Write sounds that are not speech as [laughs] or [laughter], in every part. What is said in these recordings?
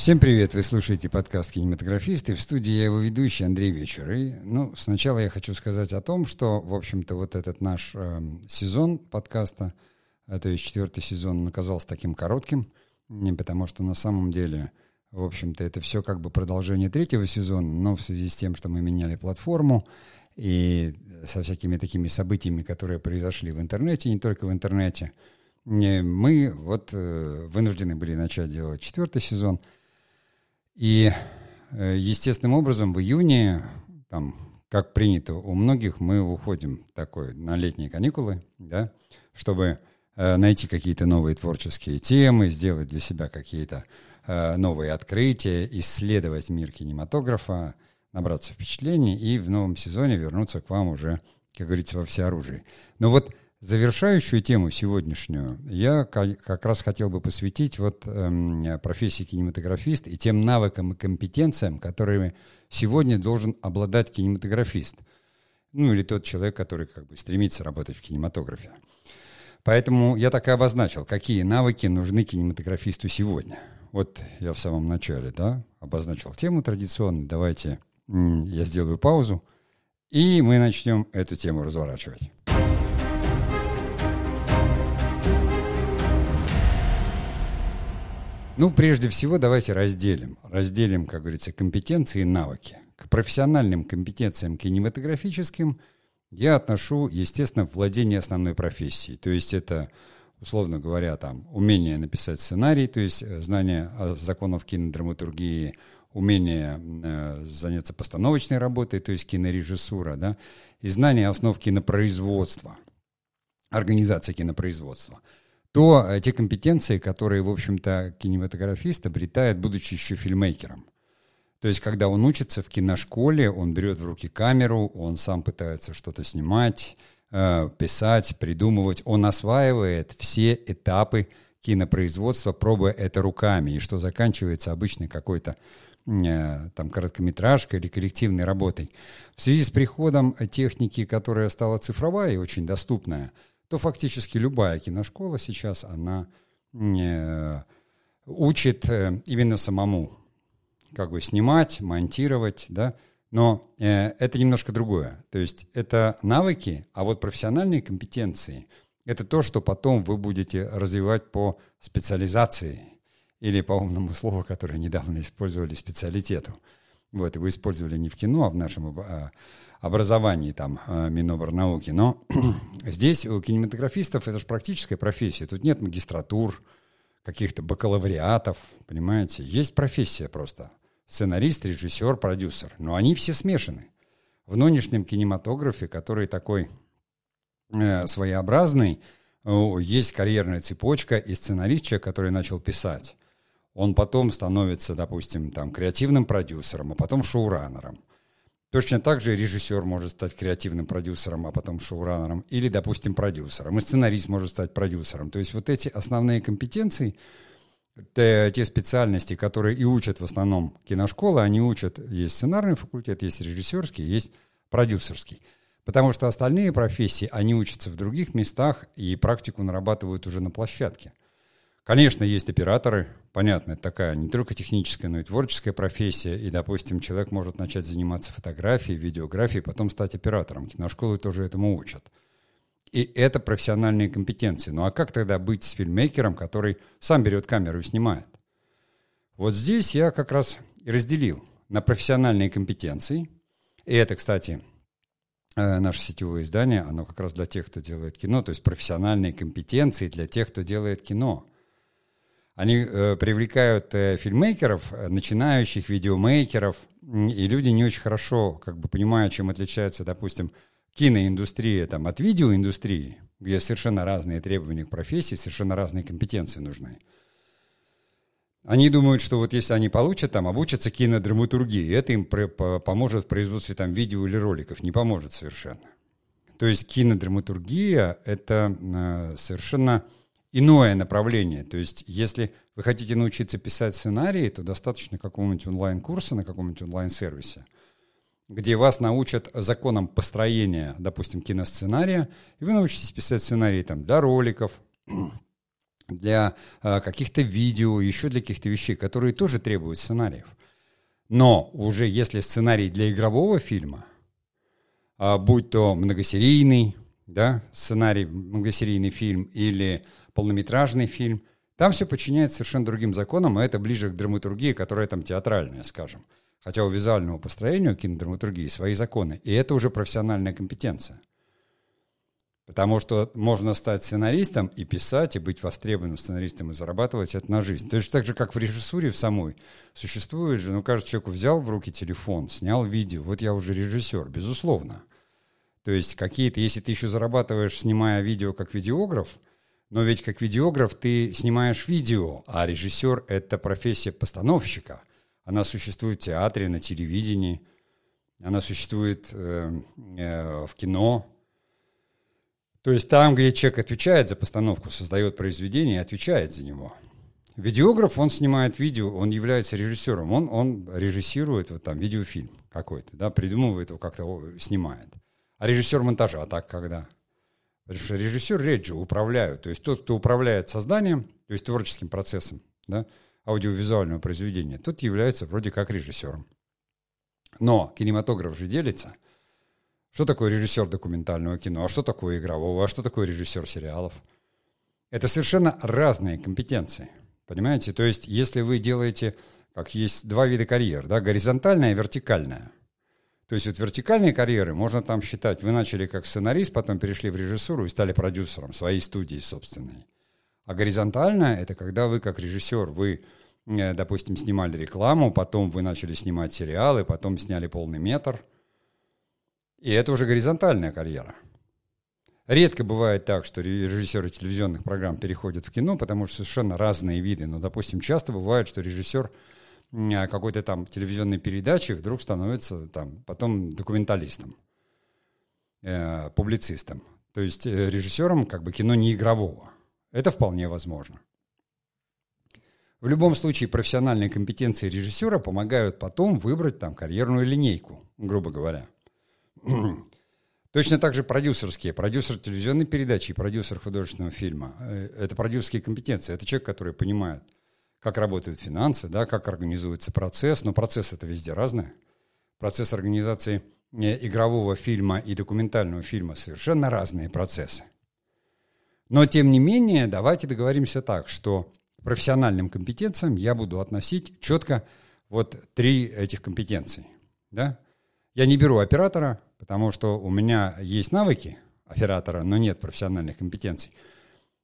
Всем привет! Вы слушаете подкаст «Кинематографисты». В студии я его ведущий Андрей Вечер. И, ну, сначала я хочу сказать о том, что, в общем-то, вот этот наш э, сезон подкаста, э, то есть четвертый сезон, оказался таким коротким, не потому что на самом деле, в общем-то, это все как бы продолжение третьего сезона, но в связи с тем, что мы меняли платформу, и со всякими такими событиями, которые произошли в интернете, не только в интернете, мы вот э, вынуждены были начать делать четвертый сезон – и э, естественным образом в июне, там, как принято у многих, мы уходим такой на летние каникулы, да, чтобы э, найти какие-то новые творческие темы, сделать для себя какие-то э, новые открытия, исследовать мир кинематографа, набраться впечатлений и в новом сезоне вернуться к вам уже, как говорится, во всеоружии. Но вот Завершающую тему сегодняшнюю я как раз хотел бы посвятить вот эм, профессии кинематографист и тем навыкам и компетенциям, которыми сегодня должен обладать кинематографист. Ну или тот человек, который как бы стремится работать в кинематографе. Поэтому я так и обозначил, какие навыки нужны кинематографисту сегодня. Вот я в самом начале, да, обозначил тему традиционную. Давайте я сделаю паузу, и мы начнем эту тему разворачивать. Ну, прежде всего, давайте разделим. Разделим, как говорится, компетенции и навыки. К профессиональным компетенциям кинематографическим я отношу, естественно, владение основной профессией. То есть это, условно говоря, там, умение написать сценарий, то есть э, знание законов кинодраматургии, умение э, заняться постановочной работой, то есть кинорежиссура, да, и знание основ кинопроизводства, организации кинопроизводства – то э, те компетенции, которые, в общем-то, кинематографист обретает, будучи еще фильмейкером. То есть, когда он учится в киношколе, он берет в руки камеру, он сам пытается что-то снимать, э, писать, придумывать. Он осваивает все этапы кинопроизводства, пробуя это руками, и что заканчивается обычно какой-то э, там короткометражкой или коллективной работой. В связи с приходом техники, которая стала цифровая и очень доступная – то фактически любая киношкола сейчас, она э, учит э, именно самому как бы снимать, монтировать, да, но э, это немножко другое. То есть это навыки, а вот профессиональные компетенции – это то, что потом вы будете развивать по специализации или по умному слову, которое недавно использовали, специалитету. Вот, его использовали не в кино, а в нашем а, образовании, там, э, Миноборнауки. Но [clears throat] здесь у кинематографистов это же практическая профессия. Тут нет магистратур, каких-то бакалавриатов, понимаете. Есть профессия просто. Сценарист, режиссер, продюсер. Но они все смешаны. В нынешнем кинематографе, который такой э, своеобразный, есть карьерная цепочка, и сценарист, человек, который начал писать, он потом становится, допустим, там, креативным продюсером, а потом шоураннером. Точно так же режиссер может стать креативным продюсером, а потом шоураннером, или, допустим, продюсером, и сценарист может стать продюсером. То есть вот эти основные компетенции, те, те специальности, которые и учат в основном киношколы, они учат, есть сценарный факультет, есть режиссерский, есть продюсерский. Потому что остальные профессии, они учатся в других местах и практику нарабатывают уже на площадке. Конечно, есть операторы, понятно, это такая не только техническая, но и творческая профессия, и, допустим, человек может начать заниматься фотографией, видеографией, потом стать оператором. Киношколы тоже этому учат. И это профессиональные компетенции. Ну а как тогда быть с фильммейкером, который сам берет камеру и снимает? Вот здесь я как раз и разделил на профессиональные компетенции. И это, кстати, э, наше сетевое издание, оно как раз для тех, кто делает кино, то есть профессиональные компетенции для тех, кто делает кино. Они э, привлекают э, фильммейкеров, э, начинающих видеомейкеров, и люди не очень хорошо как бы понимают, чем отличается, допустим, киноиндустрия там, от видеоиндустрии, где совершенно разные требования к профессии, совершенно разные компетенции нужны. Они думают, что вот если они получат там, обучатся кинодраматургии, это им поможет в производстве там видео или роликов. Не поможет совершенно. То есть кинодраматургия — это э, совершенно иное направление. То есть, если вы хотите научиться писать сценарии, то достаточно какого-нибудь онлайн-курса на каком-нибудь онлайн-сервисе, где вас научат законам построения, допустим, киносценария, и вы научитесь писать сценарии там, для роликов, [clears throat] для э, каких-то видео, еще для каких-то вещей, которые тоже требуют сценариев. Но уже если сценарий для игрового фильма, э, будь то многосерийный, да, сценарий, многосерийный фильм или полнометражный фильм, там все подчиняется совершенно другим законам, и это ближе к драматургии, которая там театральная, скажем. Хотя у визуального построения, у кинодраматургии свои законы, и это уже профессиональная компетенция. Потому что можно стать сценаристом и писать, и быть востребованным сценаристом, и зарабатывать это на жизнь. Точно так же, как в режиссуре в самой. Существует же, ну, каждый человек взял в руки телефон, снял видео, вот я уже режиссер, безусловно. То есть какие-то, если ты еще зарабатываешь, снимая видео как видеограф, но ведь как видеограф ты снимаешь видео, а режиссер — это профессия постановщика. Она существует в театре, на телевидении, она существует э, э, в кино, то есть там, где человек отвечает за постановку, создает произведение и отвечает за него. Видеограф, он снимает видео, он является режиссером, он, он режиссирует вот там видеофильм какой-то, да, придумывает его, как-то снимает. А режиссер монтажа, а так когда? Режиссер речь же управляют, то есть тот, кто управляет созданием, то есть творческим процессом, да, аудиовизуального произведения, тот является вроде как режиссером. Но кинематограф же делится – что такое режиссер документального кино? А что такое игрового? А что такое режиссер сериалов? Это совершенно разные компетенции. Понимаете? То есть, если вы делаете, как есть два вида карьер, да, горизонтальная и вертикальная. То есть вот вертикальные карьеры можно там считать, вы начали как сценарист, потом перешли в режиссуру и стали продюсером своей студии собственной. А горизонтальная – это когда вы как режиссер, вы, э, допустим, снимали рекламу, потом вы начали снимать сериалы, потом сняли полный метр – и это уже горизонтальная карьера. Редко бывает так, что режиссеры телевизионных программ переходят в кино, потому что совершенно разные виды. Но, допустим, часто бывает, что режиссер какой-то там телевизионной передачи вдруг становится там потом документалистом, э, публицистом. То есть э, режиссером как бы кино не игрового. Это вполне возможно. В любом случае профессиональные компетенции режиссера помогают потом выбрать там карьерную линейку, грубо говоря. [clears throat] Точно так же продюсерские. Продюсер телевизионной передачи и продюсер художественного фильма. Э, это продюсерские компетенции. Это человек, который понимает, как работают финансы, да, как организуется процесс. Но процесс это везде разный. Процесс организации э, игрового фильма и документального фильма совершенно разные процессы. Но, тем не менее, давайте договоримся так, что к профессиональным компетенциям я буду относить четко вот три этих компетенции. Да? Я не беру оператора, потому что у меня есть навыки оператора, но нет профессиональных компетенций.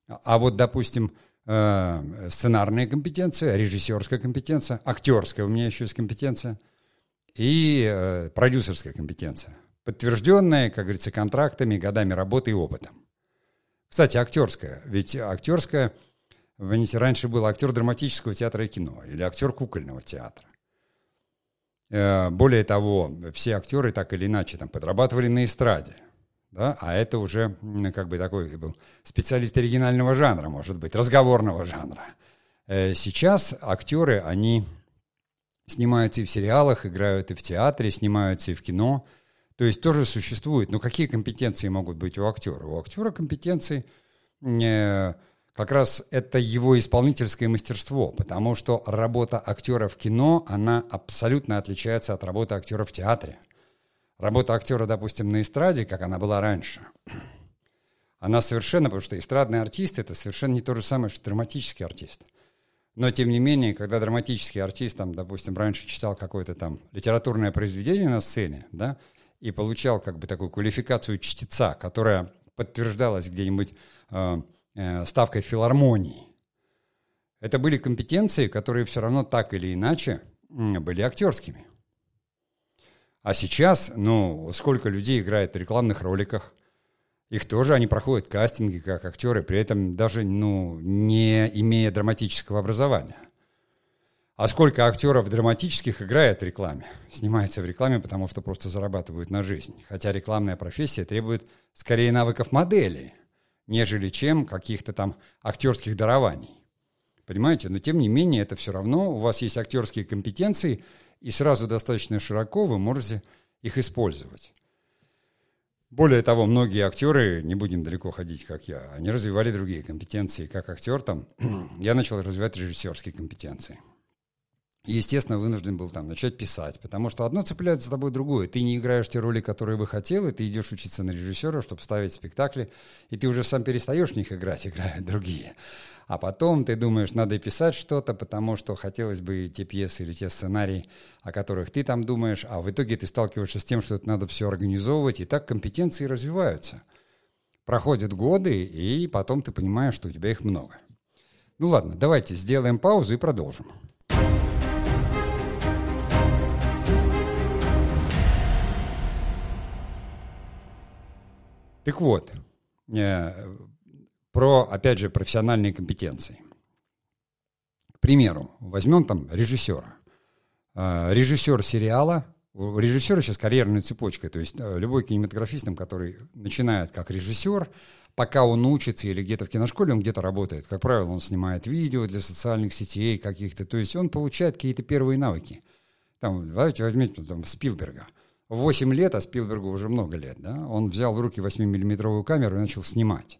А вот, допустим, э, сценарная компетенция, режиссерская компетенция, актерская у меня еще есть компетенция и э, продюсерская компетенция, подтвержденная, как говорится, контрактами, годами работы и опытом. Кстати, актерская, ведь актерская, понимаете, раньше был актер драматического театра и кино или актер кукольного театра. Э, более того, все актеры так или иначе там подрабатывали на эстраде. Да? А это уже как бы такой был специалист оригинального жанра, может быть, разговорного жанра. Э, сейчас актеры, они снимаются и в сериалах, играют и в театре, снимаются и в кино. То есть тоже существует. Но какие компетенции могут быть у актера? У актера компетенции э, как раз это его исполнительское мастерство, потому что работа актера в кино, она абсолютно отличается от работы актера в театре. Работа актера, допустим, на эстраде, как она была раньше, она совершенно, потому что эстрадный артист – это совершенно не то же самое, что драматический артист. Но, тем не менее, когда драматический артист, там, допустим, раньше читал какое-то там литературное произведение на сцене, да, и получал как бы такую квалификацию чтеца, которая подтверждалась где-нибудь э, Э, ставкой филармонии. Это были компетенции, которые все равно так или иначе были актерскими. А сейчас, ну, сколько людей играет в рекламных роликах, их тоже, они проходят кастинги как актеры, при этом даже, ну, не имея драматического образования. А сколько актеров драматических играет в рекламе? Снимается в рекламе, потому что просто зарабатывают на жизнь. Хотя рекламная профессия требует скорее навыков модели – нежели чем каких-то там актерских дарований. Понимаете? Но тем не менее, это все равно, у вас есть актерские компетенции, и сразу достаточно широко вы можете их использовать. Более того, многие актеры, не будем далеко ходить, как я, они развивали другие компетенции. Как актер там, [clears throat] я начал развивать режиссерские компетенции. Естественно, вынужден был там начать писать, потому что одно цепляет за тобой другое. Ты не играешь те роли, которые бы хотел, и ты идешь учиться на режиссера, чтобы ставить спектакли, и ты уже сам перестаешь в них играть, [laughs] играют другие. А потом ты думаешь, надо писать что-то, потому что хотелось бы те пьесы или те сценарии, о которых ты там думаешь, а в итоге ты сталкиваешься с тем, что это надо все организовывать, и так компетенции развиваются. Проходят годы, и потом ты понимаешь, что у тебя их много. Ну ладно, давайте сделаем паузу и продолжим. Так вот, э, про, опять же, профессиональные компетенции. К примеру, возьмем там режиссера. Э, режиссер сериала, у режиссера сейчас карьерная цепочка, то есть э, любой кинематографист, который начинает как режиссер, пока он учится или где-то в киношколе, он где-то работает. Как правило, он снимает видео для социальных сетей каких-то, то есть он получает какие-то первые навыки. Там, давайте возьмите там, Спилберга – 8 лет, а Спилбергу уже много лет, да, он взял в руки 8-миллиметровую камеру и начал снимать.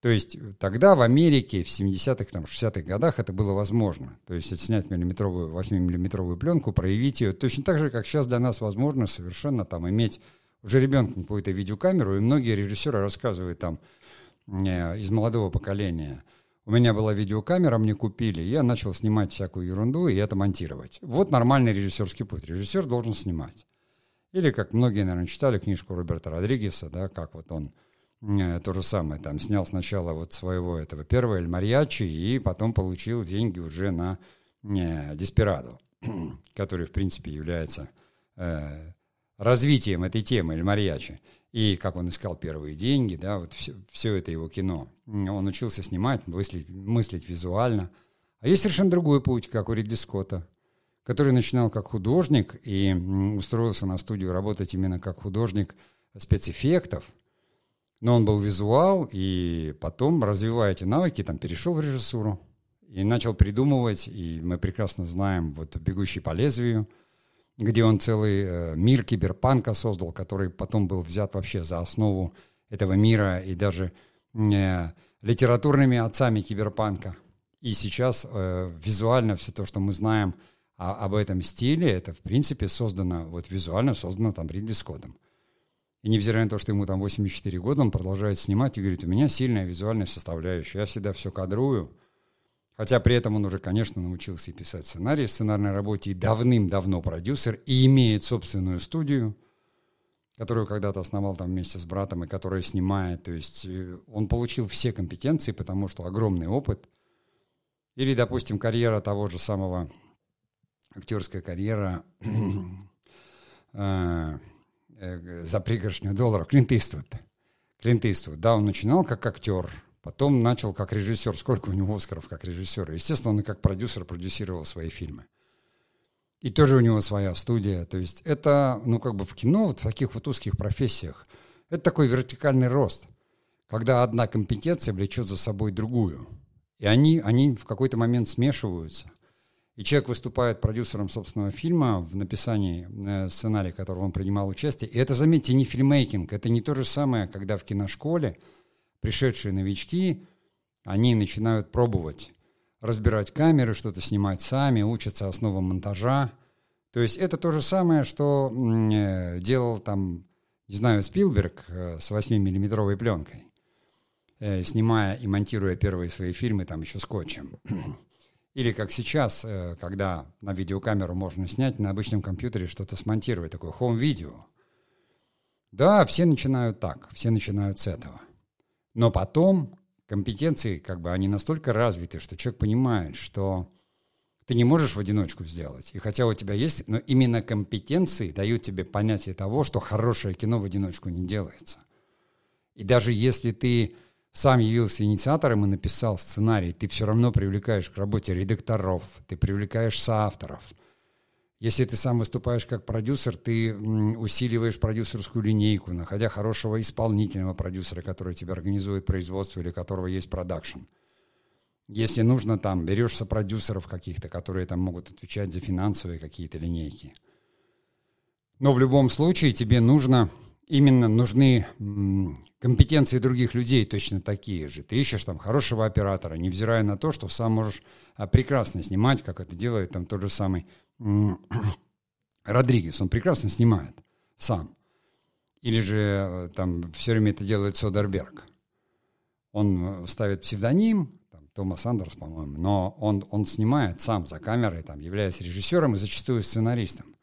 То есть тогда в Америке в 70-х, там, 60-х годах это было возможно. То есть снять миллиметровую, 8-миллиметровую пленку, проявить ее. Точно так же, как сейчас для нас возможно совершенно там иметь уже ребенком какую-то видеокамеру. И многие режиссеры рассказывают там э, из молодого поколения. У меня была видеокамера, мне купили, я начал снимать всякую ерунду и это монтировать. Вот нормальный режиссерский путь. Режиссер должен снимать. Или, как многие, наверное, читали книжку Роберта Родригеса, да, как вот он э, то же самое, там снял сначала вот своего этого первого Эль Марьячи и потом получил деньги уже на э, Деспирадо, [clears throat] который, в принципе, является э, развитием этой темы Эль Марьячи. И как он искал первые деньги, да, вот все, все это его кино. Он учился снимать, мыслить, мыслить визуально. А есть совершенно другой путь, как у Ридли Скотта который начинал как художник и устроился на студию работать именно как художник спецэффектов. Но он был визуал, и потом, развивая эти навыки, там, перешел в режиссуру и начал придумывать, и мы прекрасно знаем вот «Бегущий по лезвию», где он целый э, мир киберпанка создал, который потом был взят вообще за основу этого мира и даже э, литературными отцами киберпанка. И сейчас э, визуально все то, что мы знаем – а об этом стиле это, в принципе, создано, вот визуально создано там Ридли Скоттом. И невзирая на то, что ему там 84 года, он продолжает снимать и говорит, у меня сильная визуальная составляющая, я всегда все кадрую. Хотя при этом он уже, конечно, научился и писать сценарий сценарной работе, и давным-давно продюсер, и имеет собственную студию, которую когда-то основал там вместе с братом, и которая снимает. То есть э, он получил все компетенции, потому что огромный опыт. Или, допустим, карьера того же самого актерская карьера [clears throat] э, э, за пригоршню долларов. Клинт Иствуд. Клинт Иствуд, да, он начинал как актер, потом начал как режиссер. Сколько у него Оскаров как режиссер? Естественно, он и как продюсер продюсировал свои фильмы. И тоже у него своя студия. То есть это, ну, как бы в кино, вот в таких вот узких профессиях, это такой вертикальный рост, когда одна компетенция влечет за собой другую. И они, они в какой-то момент смешиваются и человек выступает продюсером собственного фильма в написании э, сценария, которого он принимал участие. И это, заметьте, не фильмейкинг, это не то же самое, когда в киношколе пришедшие новички, они начинают пробовать разбирать камеры, что-то снимать сами, учатся основам монтажа. То есть это то же самое, что э, делал там, не знаю, Спилберг э, с 8-миллиметровой пленкой, снимая и монтируя первые свои фильмы там еще скотчем. Или как сейчас, э, когда на видеокамеру можно снять, на обычном компьютере что-то смонтировать, такое home-видео. Да, все начинают так, все начинают с этого. Но потом компетенции, как бы, они настолько развиты, что человек понимает, что ты не можешь в одиночку сделать. И хотя у тебя есть, но именно компетенции дают тебе понятие того, что хорошее кино в одиночку не делается. И даже если ты сам явился инициатором и написал сценарий, ты все равно привлекаешь к работе редакторов, ты привлекаешь соавторов. Если ты сам выступаешь как продюсер, ты усиливаешь продюсерскую линейку, находя хорошего исполнительного продюсера, который тебе организует производство или которого есть продакшн. Если нужно, там, берешь сопродюсеров каких-то, которые там могут отвечать за финансовые какие-то линейки. Но в любом случае тебе нужно именно нужны компетенции других людей точно такие же. Ты ищешь там хорошего оператора, невзирая на то, что сам можешь а, прекрасно снимать, как это делает там тот же самый [clears throat] Родригес. Он прекрасно снимает сам. Или же э, там все время это делает Содерберг. Он э, ставит псевдоним, там, Томас Андерс, по-моему, но он, он снимает сам за камерой, там, являясь режиссером и зачастую сценаристом.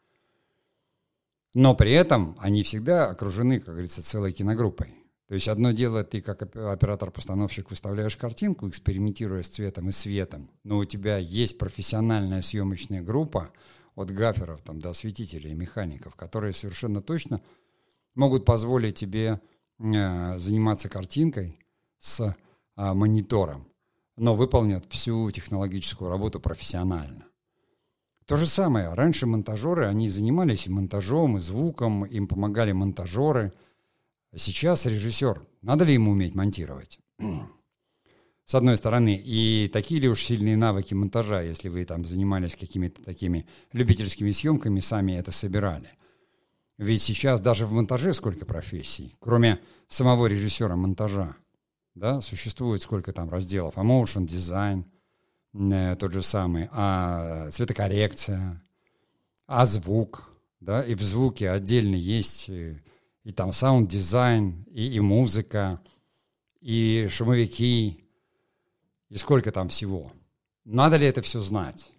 Но при этом они всегда окружены, как говорится, целой киногруппой. То есть одно дело, ты как оператор-постановщик выставляешь картинку, экспериментируя с цветом и светом, но у тебя есть профессиональная съемочная группа от гаферов там, до осветителей и механиков, которые совершенно точно могут позволить тебе э, заниматься картинкой с э, монитором, но выполнят всю технологическую работу профессионально. То же самое. Раньше монтажеры, они занимались и монтажом, и звуком, им помогали монтажеры. Сейчас режиссер, надо ли ему уметь монтировать? [clears throat] С одной стороны, и такие ли уж сильные навыки монтажа, если вы там занимались какими-то такими любительскими съемками, сами это собирали. Ведь сейчас даже в монтаже сколько профессий, кроме самого режиссера монтажа, да, существует сколько там разделов, а motion дизайн, тот же самый, а цветокоррекция, а звук, да, и в звуке отдельно есть и, и там саунд-дизайн, и, и музыка, и шумовики, и сколько там всего. Надо ли это все знать?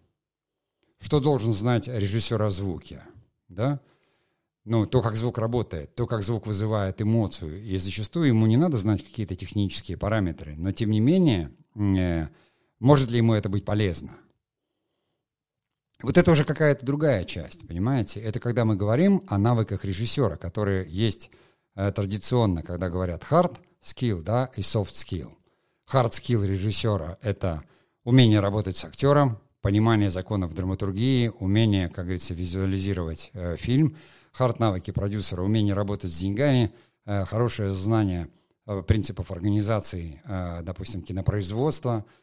Что должен знать режиссер о звуке, да? Ну, то, как звук работает, то, как звук вызывает эмоцию. И зачастую ему не надо знать какие-то технические параметры, но тем не менее э, может ли ему это быть полезно? Вот это уже какая-то другая часть, понимаете? Это когда мы говорим о навыках режиссера, которые есть э, традиционно, когда говорят hard skill, да, и soft skill. Hard skill режиссера — это умение работать с актером, понимание законов драматургии, умение, как говорится, визуализировать э, фильм. Hard навыки продюсера, умение работать с деньгами, э, хорошее знание э, принципов организации, э, допустим, кинопроизводства —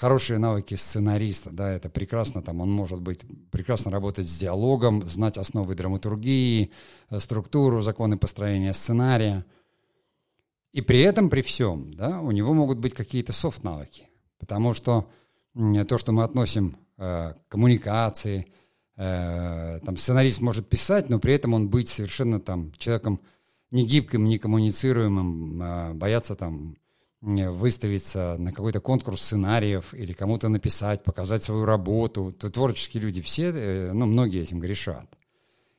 хорошие навыки сценариста, да, это прекрасно, там он может быть, прекрасно работать с диалогом, знать основы драматургии, э, структуру, законы построения сценария. И при этом, при всем, да, у него могут быть какие-то софт-навыки, потому что то, что мы относим э, коммуникации, э, там сценарист может писать, но при этом он быть совершенно там человеком не гибким, не коммуницируемым, э, бояться там выставиться на какой-то конкурс сценариев или кому-то написать, показать свою работу. То творческие люди все, э, ну, многие этим грешат.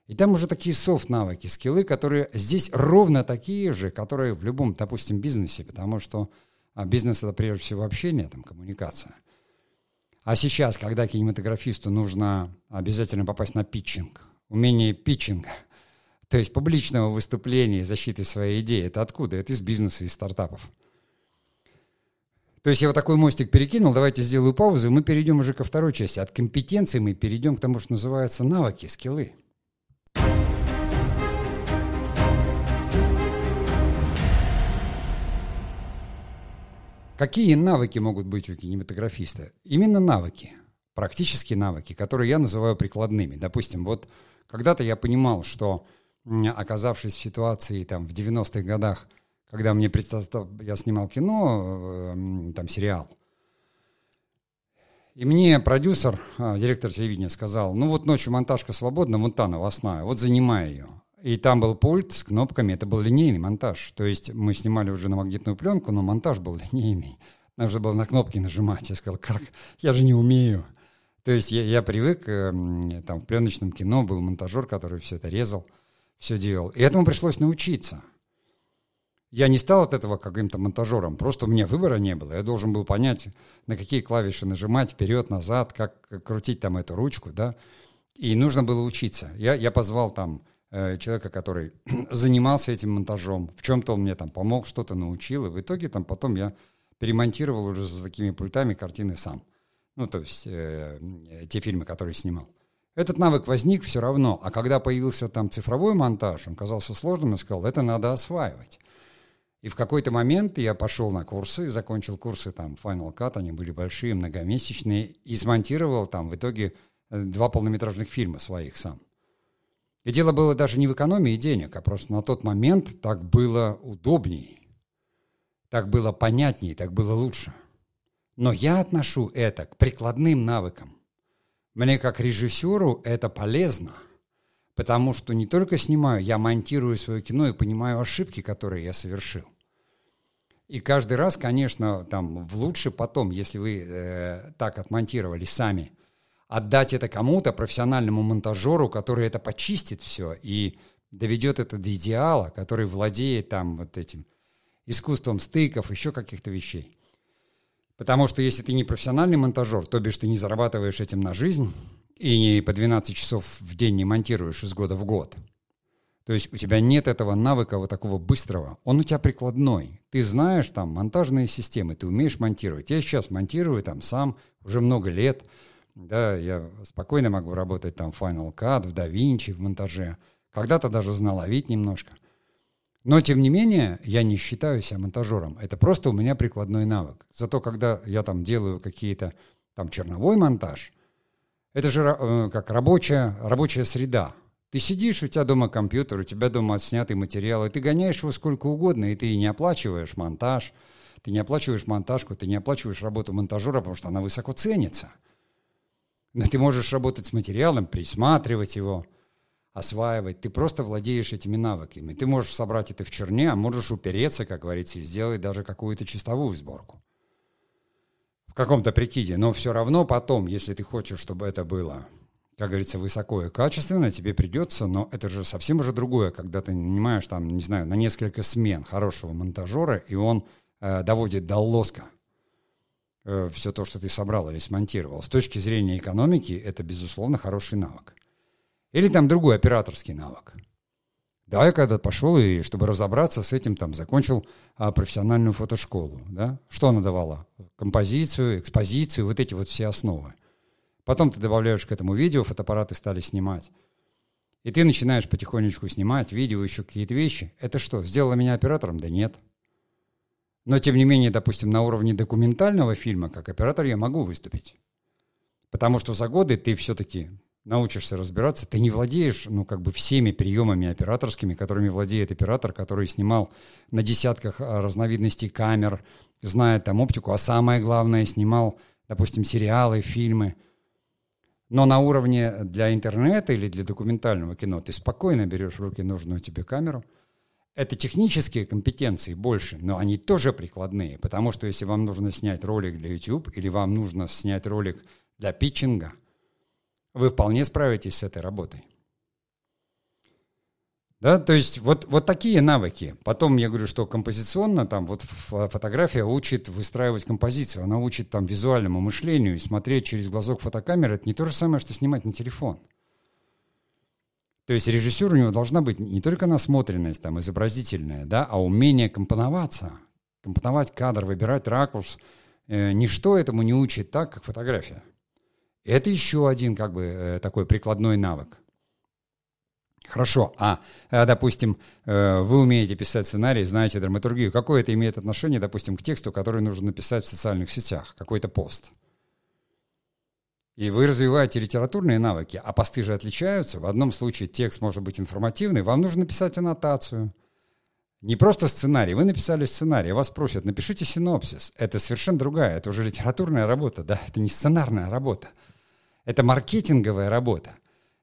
И там уже такие софт-навыки, скиллы, которые здесь ровно такие же, которые в любом, допустим, бизнесе, потому что а бизнес — это прежде всего общение, там, коммуникация. А сейчас, когда кинематографисту нужно обязательно попасть на питчинг, умение питчинга, [laughs] то есть публичного выступления, защиты своей идеи, это откуда? Это из бизнеса, из стартапов. То есть я вот такой мостик перекинул, давайте сделаю паузу, и мы перейдем уже ко второй части. От компетенции мы перейдем к тому, что называется навыки, скиллы. Какие навыки могут быть у кинематографиста? Именно навыки, практические навыки, которые я называю прикладными. Допустим, вот когда-то я понимал, что оказавшись в ситуации там, в 90-х годах – когда мне представил, я снимал кино, э, там сериал, и мне продюсер, а, директор телевидения сказал, ну вот ночью монтажка свободна, вот та новостная, вот занимай ее. И там был пульт с кнопками, это был линейный монтаж. То есть мы снимали уже на магнитную пленку, но монтаж был линейный. Нужно было на кнопки нажимать. Я сказал, как? Я же не умею. То есть я, я привык, э, там в пленочном кино был монтажер, который все это резал, все делал. И этому пришлось научиться. Я не стал от этого каким-то монтажером, просто у меня выбора не было. Я должен был понять, на какие клавиши нажимать, вперед, назад, как крутить там эту ручку, да. И нужно было учиться. Я, я позвал там э, человека, который [clears throat] занимался этим монтажом. В чем-то он мне там помог, что-то научил. И в итоге там потом я перемонтировал уже с такими пультами картины сам. Ну, то есть э, те фильмы, которые снимал. Этот навык возник все равно. А когда появился там цифровой монтаж, он казался сложным, я сказал, это надо осваивать. И в какой-то момент я пошел на курсы, закончил курсы там Final Cut, они были большие, многомесячные, и смонтировал там в итоге э, два полнометражных фильма своих сам. И дело было даже не в экономии денег, а просто на тот момент так было удобнее, так было понятнее, так было лучше. Но я отношу это к прикладным навыкам. Мне как режиссеру это полезно, потому что не только снимаю, я монтирую свое кино и понимаю ошибки, которые я совершил. И каждый раз, конечно, там в лучше потом, если вы э, так отмонтировали сами, отдать это кому-то, профессиональному монтажеру, который это почистит все и доведет это до идеала, который владеет там вот этим искусством стыков, еще каких-то вещей. Потому что если ты не профессиональный монтажер, то бишь ты не зарабатываешь этим на жизнь и по 12 часов в день не монтируешь из года в год. То есть у тебя нет этого навыка вот такого быстрого. Он у тебя прикладной. Ты знаешь там монтажные системы, ты умеешь монтировать. Я сейчас монтирую там сам уже много лет. Да, я спокойно могу работать там в Final Cut, в DaVinci, в монтаже. Когда-то даже знал ловить немножко. Но, тем не менее, я не считаю себя монтажером. Это просто у меня прикладной навык. Зато когда я там делаю какие-то там черновой монтаж, это же э, как рабочая, рабочая среда. Ты сидишь, у тебя дома компьютер, у тебя дома отснятый материал, и ты гоняешь его сколько угодно, и ты не оплачиваешь монтаж, ты не оплачиваешь монтажку, ты не оплачиваешь работу монтажера, потому что она высоко ценится. Но ты можешь работать с материалом, присматривать его – осваивать. Ты просто владеешь этими навыками. Ты можешь собрать это в черне, а можешь упереться, как говорится, и сделать даже какую-то чистовую сборку. В каком-то прикиде. Но все равно потом, если ты хочешь, чтобы это было, как говорится, высоко и качественно, тебе придется, но это же совсем уже другое, когда ты нанимаешь там, не знаю, на несколько смен хорошего монтажера, и он э, доводит до лоска э, все то, что ты собрал или смонтировал. С точки зрения экономики, это, безусловно, хороший навык. Или там другой операторский навык. Да, я когда пошел, и чтобы разобраться с этим, там, закончил а, профессиональную фотошколу. Да? Что она давала? Композицию, экспозицию, вот эти вот все основы. Потом ты добавляешь к этому видео, фотоаппараты стали снимать. И ты начинаешь потихонечку снимать видео, еще какие-то вещи. Это что, сделало меня оператором? Да нет. Но, тем не менее, допустим, на уровне документального фильма, как оператор, я могу выступить. Потому что за годы ты все-таки научишься разбираться, ты не владеешь, ну, как бы всеми приемами операторскими, которыми владеет оператор, который снимал на десятках а, разновидностей камер, знает там оптику, а самое главное, снимал, допустим, сериалы, фильмы. Но на уровне для интернета или для документального кино ты спокойно берешь в руки нужную тебе камеру. Это технические компетенции больше, но они тоже прикладные, потому что если вам нужно снять ролик для YouTube или вам нужно снять ролик для питчинга – вы вполне справитесь с этой работой. Да, то есть вот, вот такие навыки. Потом я говорю, что композиционно там вот фотография учит выстраивать композицию, она учит там визуальному мышлению и смотреть через глазок фотокамеры. Это не то же самое, что снимать на телефон. То есть режиссер у него должна быть не только насмотренность там изобразительная, да, а умение компоноваться, компоновать кадр, выбирать ракурс. Э, ничто этому не учит так, как фотография. Это еще один как бы э, такой прикладной навык. Хорошо, а, э, допустим, э, вы умеете писать сценарий, знаете драматургию. Какое это имеет отношение, допустим, к тексту, который нужно написать в социальных сетях, какой-то пост? И вы развиваете литературные навыки, а посты же отличаются. В одном случае текст может быть информативный, вам нужно написать аннотацию. Не просто сценарий, вы написали сценарий, вас просят, напишите синопсис. Это совершенно другая, это уже литературная работа, да, это не сценарная работа. Это маркетинговая работа.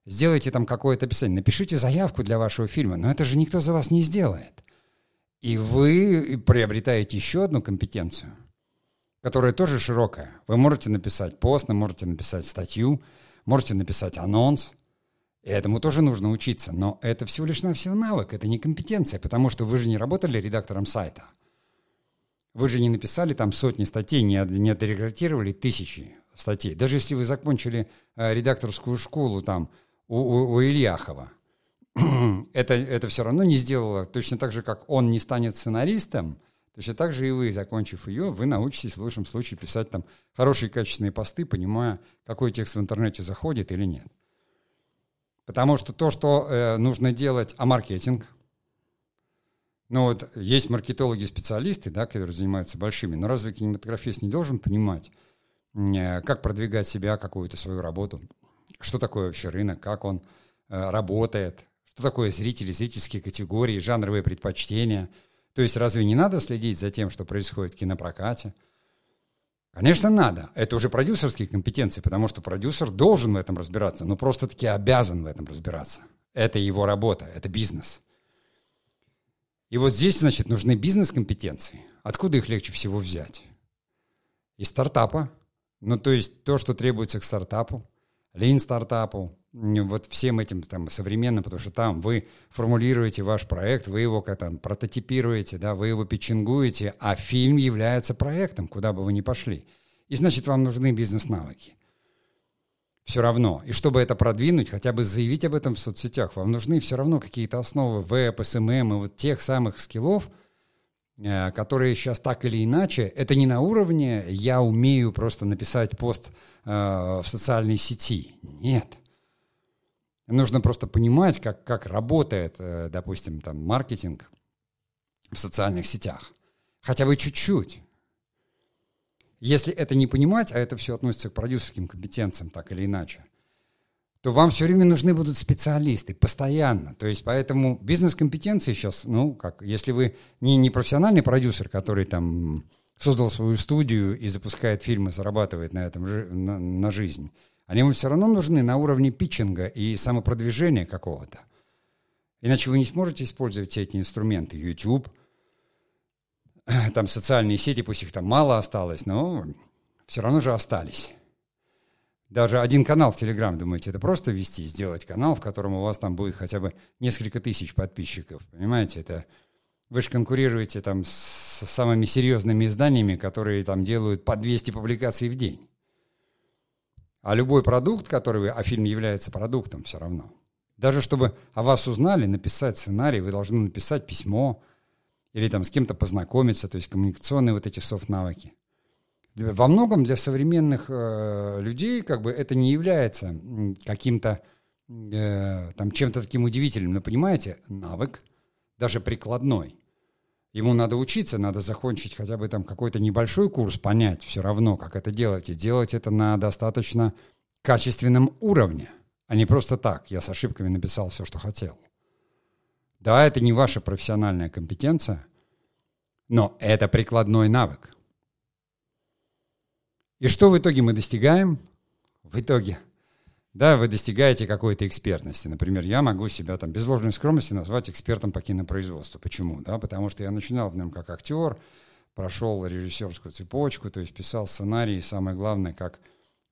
Сделайте там какое-то описание, напишите заявку для вашего фильма, но это же никто за вас не сделает. И вы приобретаете еще одну компетенцию, которая тоже широкая. Вы можете написать пост, можете написать статью, можете написать анонс. И этому тоже нужно учиться. Но это всего лишь навсего навык, это не компетенция, потому что вы же не работали редактором сайта. Вы же не написали там сотни статей, не, не отредактировали тысячи статей. Даже если вы закончили э, редакторскую школу там у, у, у Ильяхова, [clears throat] это, это все равно не сделало, точно так же, как он не станет сценаристом, точно так же и вы, закончив ее, вы научитесь в лучшем случае писать там хорошие качественные посты, понимая, какой текст в интернете заходит или нет. Потому что то, что э, нужно делать, а маркетинг, ну вот есть маркетологи-специалисты, да, которые занимаются большими, но разве кинематографист не должен понимать, как продвигать себя, какую-то свою работу, что такое вообще рынок, как он э, работает, что такое зрители, зрительские категории, жанровые предпочтения. То есть разве не надо следить за тем, что происходит в кинопрокате? Конечно, надо. Это уже продюсерские компетенции, потому что продюсер должен в этом разбираться, но просто-таки обязан в этом разбираться. Это его работа, это бизнес. И вот здесь, значит, нужны бизнес-компетенции. Откуда их легче всего взять? Из стартапа. Ну, то есть то, что требуется к стартапу, lean стартапу, вот всем этим там современным, потому что там вы формулируете ваш проект, вы его как там прототипируете, да, вы его питчингуете, а фильм является проектом, куда бы вы ни пошли. И значит, вам нужны бизнес-навыки все равно. И чтобы это продвинуть, хотя бы заявить об этом в соцсетях, вам нужны все равно какие-то основы веб, SMM и вот тех самых скиллов, которые сейчас так или иначе, это не на уровне «я умею просто написать пост э, в социальной сети». Нет. Нужно просто понимать, как, как работает, э, допустим, там, маркетинг в социальных сетях. Хотя бы чуть-чуть. Если это не понимать, а это все относится к продюсерским компетенциям так или иначе, то вам все время нужны будут специалисты, постоянно. То есть поэтому бизнес-компетенции сейчас, ну, как, если вы не, не профессиональный продюсер, который там создал свою студию и запускает фильмы, зарабатывает на этом на, на жизнь, они вам все равно нужны на уровне питчинга и самопродвижения какого-то. Иначе вы не сможете использовать все эти инструменты. YouTube – там социальные сети, пусть их там мало осталось, но все равно же остались. Даже один канал в Телеграм, думаете, это просто вести, сделать канал, в котором у вас там будет хотя бы несколько тысяч подписчиков. Понимаете, это вы же конкурируете там с самыми серьезными изданиями, которые там делают по 200 публикаций в день. А любой продукт, который вы, а фильм является продуктом все равно. Даже чтобы о вас узнали, написать сценарий, вы должны написать письмо, или там с кем-то познакомиться, то есть коммуникационные вот эти софт-навыки. Во многом для современных э, людей как бы это не является каким-то э, там чем-то таким удивительным, но понимаете, навык даже прикладной. Ему надо учиться, надо закончить хотя бы там какой-то небольшой курс, понять все равно, как это делать, и делать это на достаточно качественном уровне, а не просто так. Я с ошибками написал все, что хотел. Да, это не ваша профессиональная компетенция, но это прикладной навык. И что в итоге мы достигаем? В итоге, да, вы достигаете какой-то экспертности. Например, я могу себя там без ложной скромности назвать экспертом по кинопроизводству. Почему? Да, потому что я начинал в нем как актер, прошел режиссерскую цепочку, то есть писал сценарий, и самое главное, как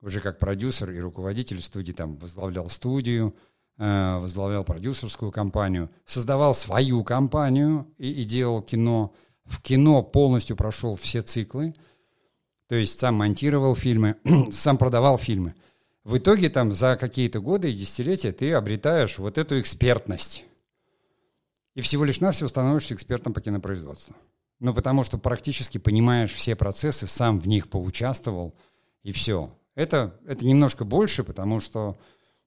уже как продюсер и руководитель студии, там возглавлял студию, Э, возглавлял продюсерскую компанию, создавал свою компанию и, и делал кино. В кино полностью прошел все циклы, то есть сам монтировал фильмы, [clears throat] сам продавал фильмы. В итоге там за какие-то годы и десятилетия ты обретаешь вот эту экспертность. И всего лишь навсего становишься экспертом по кинопроизводству. Ну, потому что практически понимаешь все процессы, сам в них поучаствовал, и все. Это, это немножко больше, потому что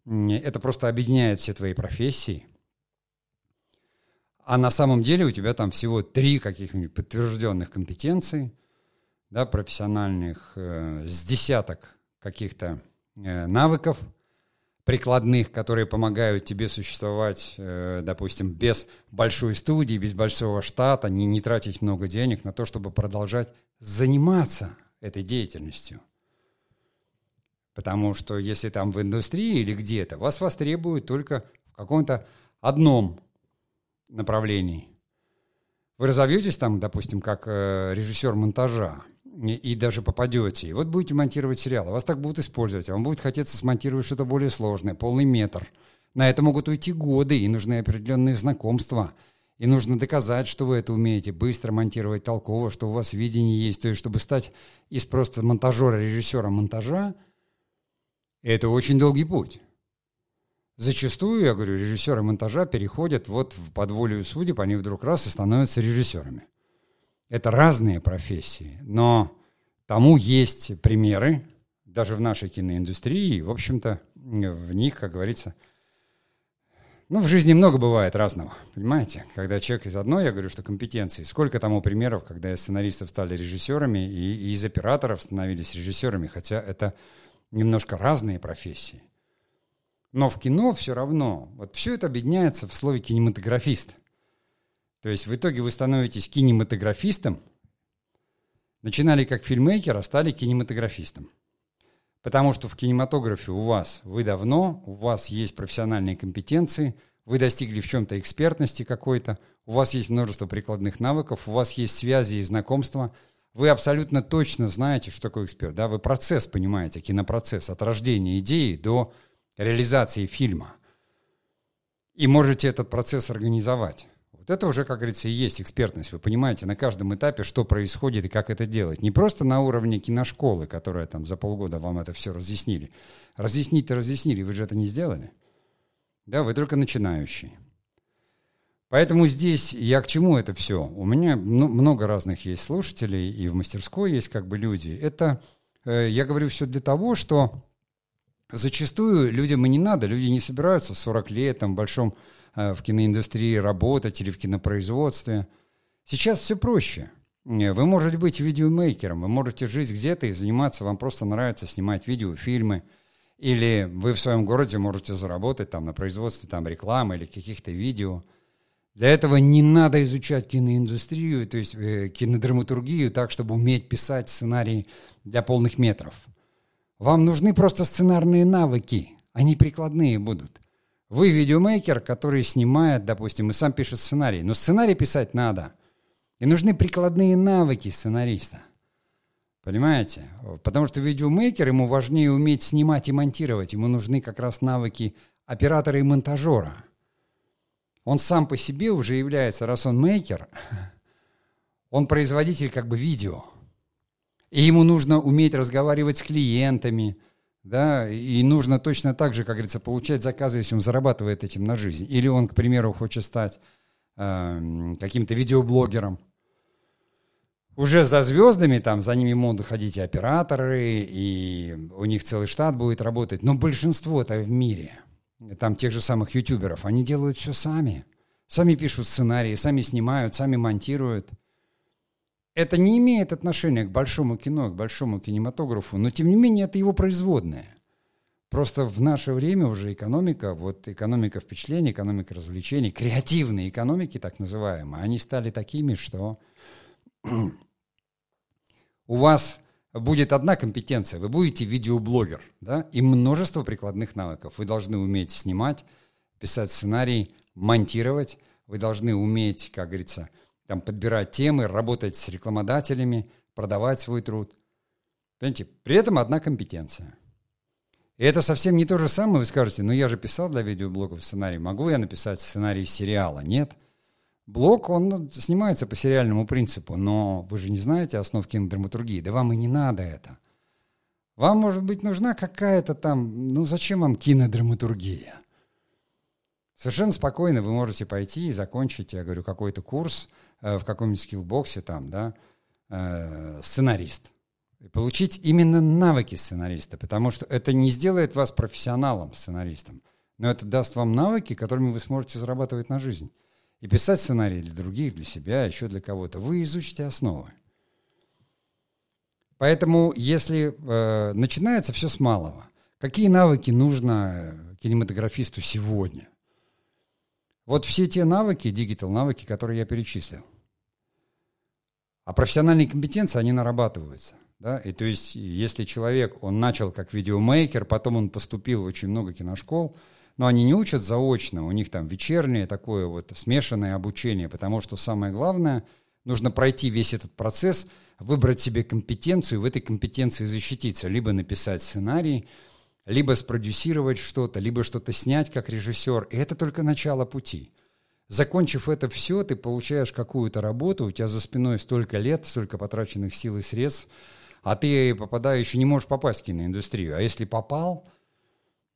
это просто объединяет все твои профессии. А на самом деле у тебя там всего три каких-нибудь подтвержденных компетенций, да, профессиональных, э, с десяток каких-то э, навыков прикладных, которые помогают тебе существовать, э, допустим, без большой студии, без большого штата, не, не тратить много денег на то, чтобы продолжать заниматься этой деятельностью. Потому что если там в индустрии или где-то, вас востребуют только в каком-то одном направлении. Вы разовьетесь там, допустим, как э, режиссер монтажа, и, даже попадете, и вот будете монтировать сериал, а вас так будут использовать, а вам будет хотеться смонтировать что-то более сложное, полный метр. На это могут уйти годы, и нужны определенные знакомства. И нужно доказать, что вы это умеете, быстро монтировать толково, что у вас видение есть. То есть, чтобы стать из просто монтажера, режиссера монтажа – это очень долгий путь. Зачастую, я говорю, режиссеры монтажа переходят вот в подволю судеб, они вдруг раз и становятся режиссерами. Это разные профессии, но тому есть примеры, даже в нашей киноиндустрии, в общем-то, в них, как говорится, ну, в жизни много бывает разного, понимаете? Когда человек из одной, я говорю, что компетенции. Сколько тому примеров, когда из сценаристов стали режиссерами, и, и из операторов становились режиссерами, хотя это немножко разные профессии. Но в кино все равно, вот все это объединяется в слове кинематографист. То есть в итоге вы становитесь кинематографистом, начинали как фильммейкер, а стали кинематографистом. Потому что в кинематографе у вас, вы давно, у вас есть профессиональные компетенции, вы достигли в чем-то экспертности какой-то, у вас есть множество прикладных навыков, у вас есть связи и знакомства, вы абсолютно точно знаете, что такое эксперт, да, вы процесс понимаете, кинопроцесс от рождения идеи до реализации фильма. И можете этот процесс организовать. Вот это уже, как говорится, и есть экспертность. Вы понимаете на каждом этапе, что происходит и как это делать. Не просто на уровне киношколы, которая там за полгода вам это все разъяснили. Разъяснить-то разъяснили, вы же это не сделали. Да, вы только начинающий. Поэтому здесь я к чему это все? У меня много разных есть слушателей, и в мастерской есть как бы люди. Это, э, я говорю все для того, что зачастую людям и не надо, люди не собираются 40 лет там, в большом в киноиндустрии работать или в кинопроизводстве. Сейчас все проще. Вы можете быть видеомейкером, вы можете жить где-то и заниматься, вам просто нравится снимать видеофильмы, или вы в своем городе можете заработать там на производстве там рекламы или каких-то видео – для этого не надо изучать киноиндустрию, то есть э, кинодраматургию так, чтобы уметь писать сценарий для полных метров. Вам нужны просто сценарные навыки, они прикладные будут. Вы видеомейкер, который снимает, допустим, и сам пишет сценарий, но сценарий писать надо. И нужны прикладные навыки сценариста. Понимаете? Потому что видеомейкер, ему важнее уметь снимать и монтировать. Ему нужны как раз навыки оператора и монтажера – он сам по себе уже является, раз он мейкер, [laughs] он производитель как бы видео. И ему нужно уметь разговаривать с клиентами, да, и нужно точно так же, как говорится, получать заказы, если он зарабатывает этим на жизнь. Или он, к примеру, хочет стать э, каким-то видеоблогером. Уже за звездами, там, за ними могут ходить и операторы, и у них целый штат будет работать. Но большинство-то в мире – там тех же самых ютуберов, они делают все сами. Сами пишут сценарии, сами снимают, сами монтируют. Это не имеет отношения к большому кино, к большому кинематографу, но тем не менее это его производное. Просто в наше время уже экономика, вот экономика впечатлений, экономика развлечений, креативные экономики, так называемые, они стали такими, что [clears throat] у вас будет одна компетенция. Вы будете видеоблогер, да, и множество прикладных навыков. Вы должны уметь снимать, писать сценарий, монтировать. Вы должны уметь, как говорится, там, подбирать темы, работать с рекламодателями, продавать свой труд. Понимаете, при этом одна компетенция. И это совсем не то же самое, вы скажете, ну я же писал для видеоблогов сценарий, могу я написать сценарий сериала? Нет. Блок, он снимается по сериальному принципу, но вы же не знаете основ кинодраматургии, да вам и не надо это. Вам, может быть, нужна какая-то там, ну зачем вам кинодраматургия? Совершенно спокойно вы можете пойти и закончить, я говорю, какой-то курс э, в каком-нибудь скиллбоксе там, да, э, сценарист. И получить именно навыки сценариста, потому что это не сделает вас профессионалом, сценаристом, но это даст вам навыки, которыми вы сможете зарабатывать на жизнь и писать сценарии для других, для себя, еще для кого-то, вы изучите основы. Поэтому, если э, начинается все с малого, какие навыки нужно кинематографисту сегодня? Вот все те навыки, digital навыки, которые я перечислил. А профессиональные компетенции, они нарабатываются. Да? И то есть, если человек, он начал как видеомейкер, потом он поступил в очень много киношкол – но они не учат заочно, у них там вечернее такое вот смешанное обучение, потому что самое главное, нужно пройти весь этот процесс, выбрать себе компетенцию, в этой компетенции защититься, либо написать сценарий, либо спродюсировать что-то, либо что-то снять как режиссер. И это только начало пути. Закончив это все, ты получаешь какую-то работу, у тебя за спиной столько лет, столько потраченных сил и средств, а ты, попадая, еще не можешь попасть в киноиндустрию. А если попал –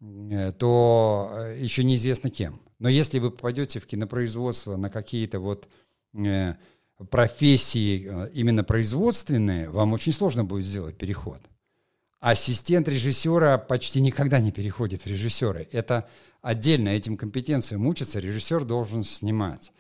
Э, то э, еще неизвестно кем. Но если вы попадете в кинопроизводство на какие-то вот э, профессии именно производственные, вам очень сложно будет сделать переход. Ассистент режиссера почти никогда не переходит в режиссеры. Это отдельно этим компетенциям учится, режиссер должен снимать.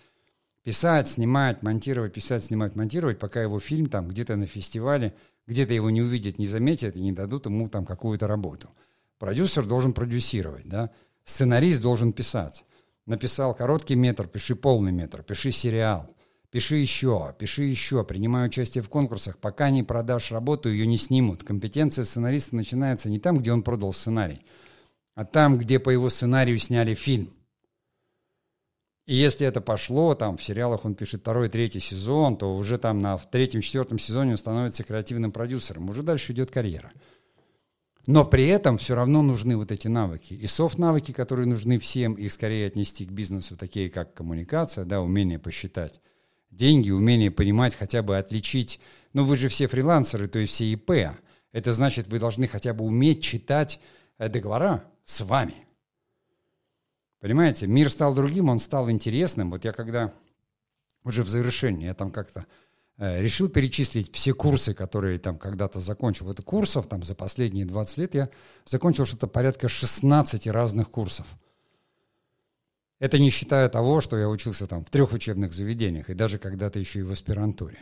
Писать, снимать, монтировать, писать, снимать, монтировать, пока его фильм там где-то на фестивале, где-то его не увидят, не заметят и не дадут ему там какую-то работу – Продюсер должен продюсировать, да. Сценарист должен писать. Написал короткий метр, пиши полный метр, пиши сериал. Пиши еще, пиши еще, принимай участие в конкурсах. Пока не продашь работу, ее не снимут. Компетенция сценариста начинается не там, где он продал сценарий, а там, где по его сценарию сняли фильм. И если это пошло, там в сериалах он пишет второй, третий сезон, то уже там на третьем, четвертом сезоне он становится креативным продюсером. Уже дальше идет карьера. Но при этом все равно нужны вот эти навыки. И софт-навыки, которые нужны всем, их скорее отнести к бизнесу, такие как коммуникация, да, умение посчитать деньги, умение понимать, хотя бы отличить. Ну, вы же все фрилансеры, то есть все ИП. Это значит, вы должны хотя бы уметь читать э, договора с вами. Понимаете, мир стал другим, он стал интересным. Вот я когда уже в завершении, я там как-то Э, решил перечислить все курсы, которые там когда-то закончил. Это курсов там за последние 20 лет я закончил что-то порядка 16 разных курсов. Это не считая того, что я учился там в трех учебных заведениях и даже когда-то еще и в аспирантуре.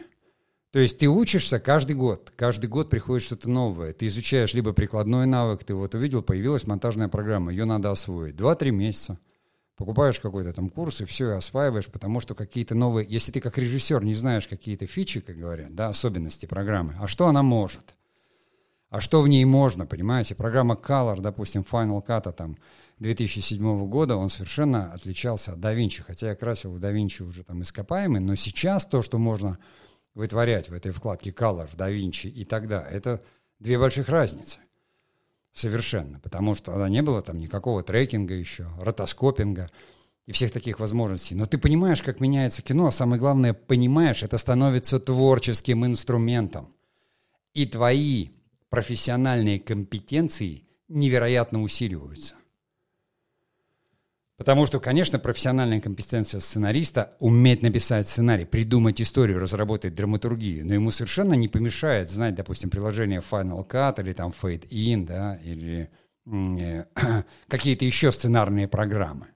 То есть ты учишься каждый год, каждый год приходит что-то новое. Ты изучаешь либо прикладной навык, ты вот увидел, появилась монтажная программа, ее надо освоить. Два-три месяца – покупаешь какой-то там курс и все, и осваиваешь, потому что какие-то новые... Если ты как режиссер не знаешь какие-то фичи, как говорят, да, особенности программы, а что она может? А что в ней можно, понимаете? Программа Color, допустим, Final Cut там 2007 года, он совершенно отличался от DaVinci, хотя я красил в DaVinci уже там ископаемый, но сейчас то, что можно вытворять в этой вкладке Color в DaVinci и тогда, это две больших разницы. Совершенно. Потому что тогда не было там никакого трекинга еще, ротоскопинга и всех таких возможностей. Но ты понимаешь, как меняется кино, а самое главное, понимаешь, это становится творческим инструментом. И твои профессиональные компетенции невероятно усиливаются. Потому что, конечно, профессиональная компетенция сценариста — уметь написать сценарий, придумать историю, разработать драматургию. Но ему совершенно не помешает знать, допустим, приложение Final Cut или там Fade In, да, или э, [clears throat] какие-то еще сценарные программы.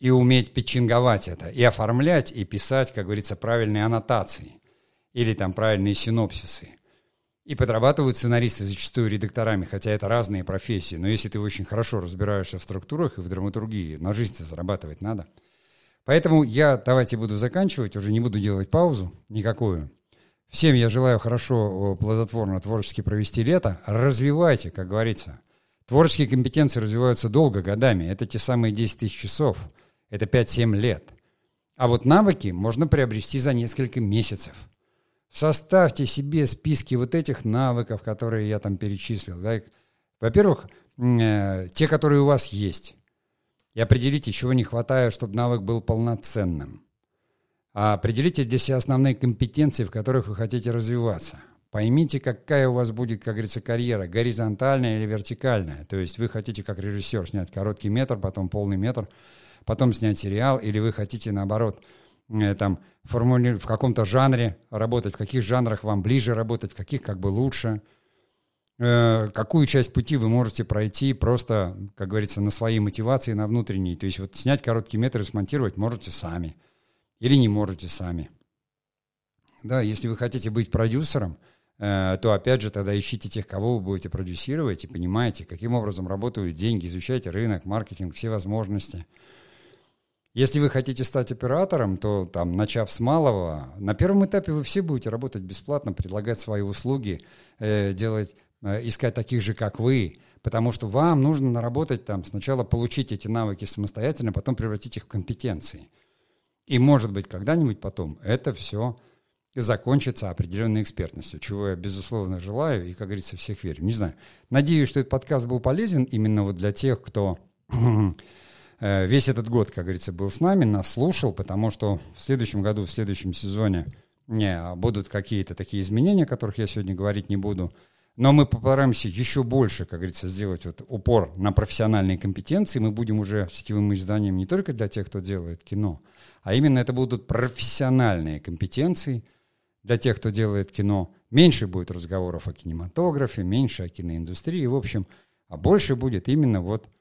И уметь питчинговать это, и оформлять, и писать, как говорится, правильные аннотации или там правильные синопсисы. И подрабатывают сценаристы зачастую редакторами, хотя это разные профессии. Но если ты очень хорошо разбираешься в структурах и в драматургии, на жизнь-то зарабатывать надо. Поэтому я давайте буду заканчивать, уже не буду делать паузу никакую. Всем я желаю хорошо, плодотворно, творчески провести лето. Развивайте, как говорится. Творческие компетенции развиваются долго, годами. Это те самые 10 тысяч часов. Это 5-7 лет. А вот навыки можно приобрести за несколько месяцев. Составьте себе списки вот этих навыков, которые я там перечислил. Да. Во-первых, э, те, которые у вас есть. И определите, чего не хватает, чтобы навык был полноценным. А определите для себя основные компетенции, в которых вы хотите развиваться. Поймите, какая у вас будет, как говорится, карьера, горизонтальная или вертикальная. То есть вы хотите как режиссер снять короткий метр, потом полный метр, потом снять сериал, или вы хотите, наоборот, там, формули... в каком-то жанре работать, в каких жанрах вам ближе работать, в каких как бы лучше. Э, какую часть пути вы можете пройти просто, как говорится, на своей мотивации, на внутренней. То есть вот снять короткий метр и смонтировать можете сами. Или не можете сами. Да, если вы хотите быть продюсером, э, то опять же тогда ищите тех, кого вы будете продюсировать и понимаете, каким образом работают деньги, изучайте рынок, маркетинг, все возможности – если вы хотите стать оператором, то там, начав с малого, на первом этапе вы все будете работать бесплатно, предлагать свои услуги, э, делать, э, искать таких же, как вы, потому что вам нужно наработать там, сначала получить эти навыки самостоятельно, потом превратить их в компетенции. И, может быть, когда-нибудь потом это все закончится определенной экспертностью, чего я, безусловно, желаю и, как говорится, всех верю. Не знаю. Надеюсь, что этот подкаст был полезен именно вот для тех, кто весь этот год, как говорится, был с нами, нас слушал, потому что в следующем году, в следующем сезоне не, будут какие-то такие изменения, о которых я сегодня говорить не буду. Но мы постараемся еще больше, как говорится, сделать вот упор на профессиональные компетенции. Мы будем уже сетевым изданием не только для тех, кто делает кино, а именно это будут профессиональные компетенции для тех, кто делает кино. Меньше будет разговоров о кинематографе, меньше о киноиндустрии, в общем, а больше будет именно вот Э,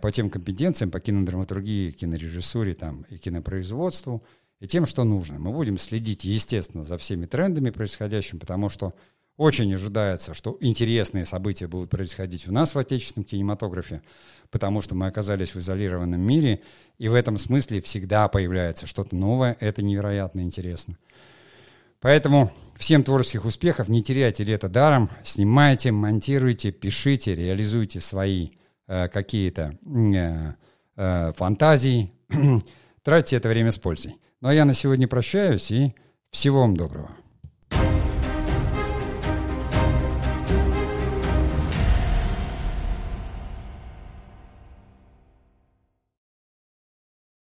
по тем компетенциям, по кинодраматургии, кинорежиссуре там, и кинопроизводству, и тем, что нужно. Мы будем следить, естественно, за всеми трендами происходящими, потому что Очень ожидается, что интересные события будут происходить у нас в отечественном кинематографе, потому что мы оказались в изолированном мире, и в этом смысле всегда появляется что-то новое, это невероятно интересно. Поэтому всем творческих успехов, не теряйте лето даром, снимайте, монтируйте, пишите, реализуйте свои какие-то э, э, фантазии, [clears throat] тратьте это время с пользой. Ну а я на сегодня прощаюсь и всего вам доброго.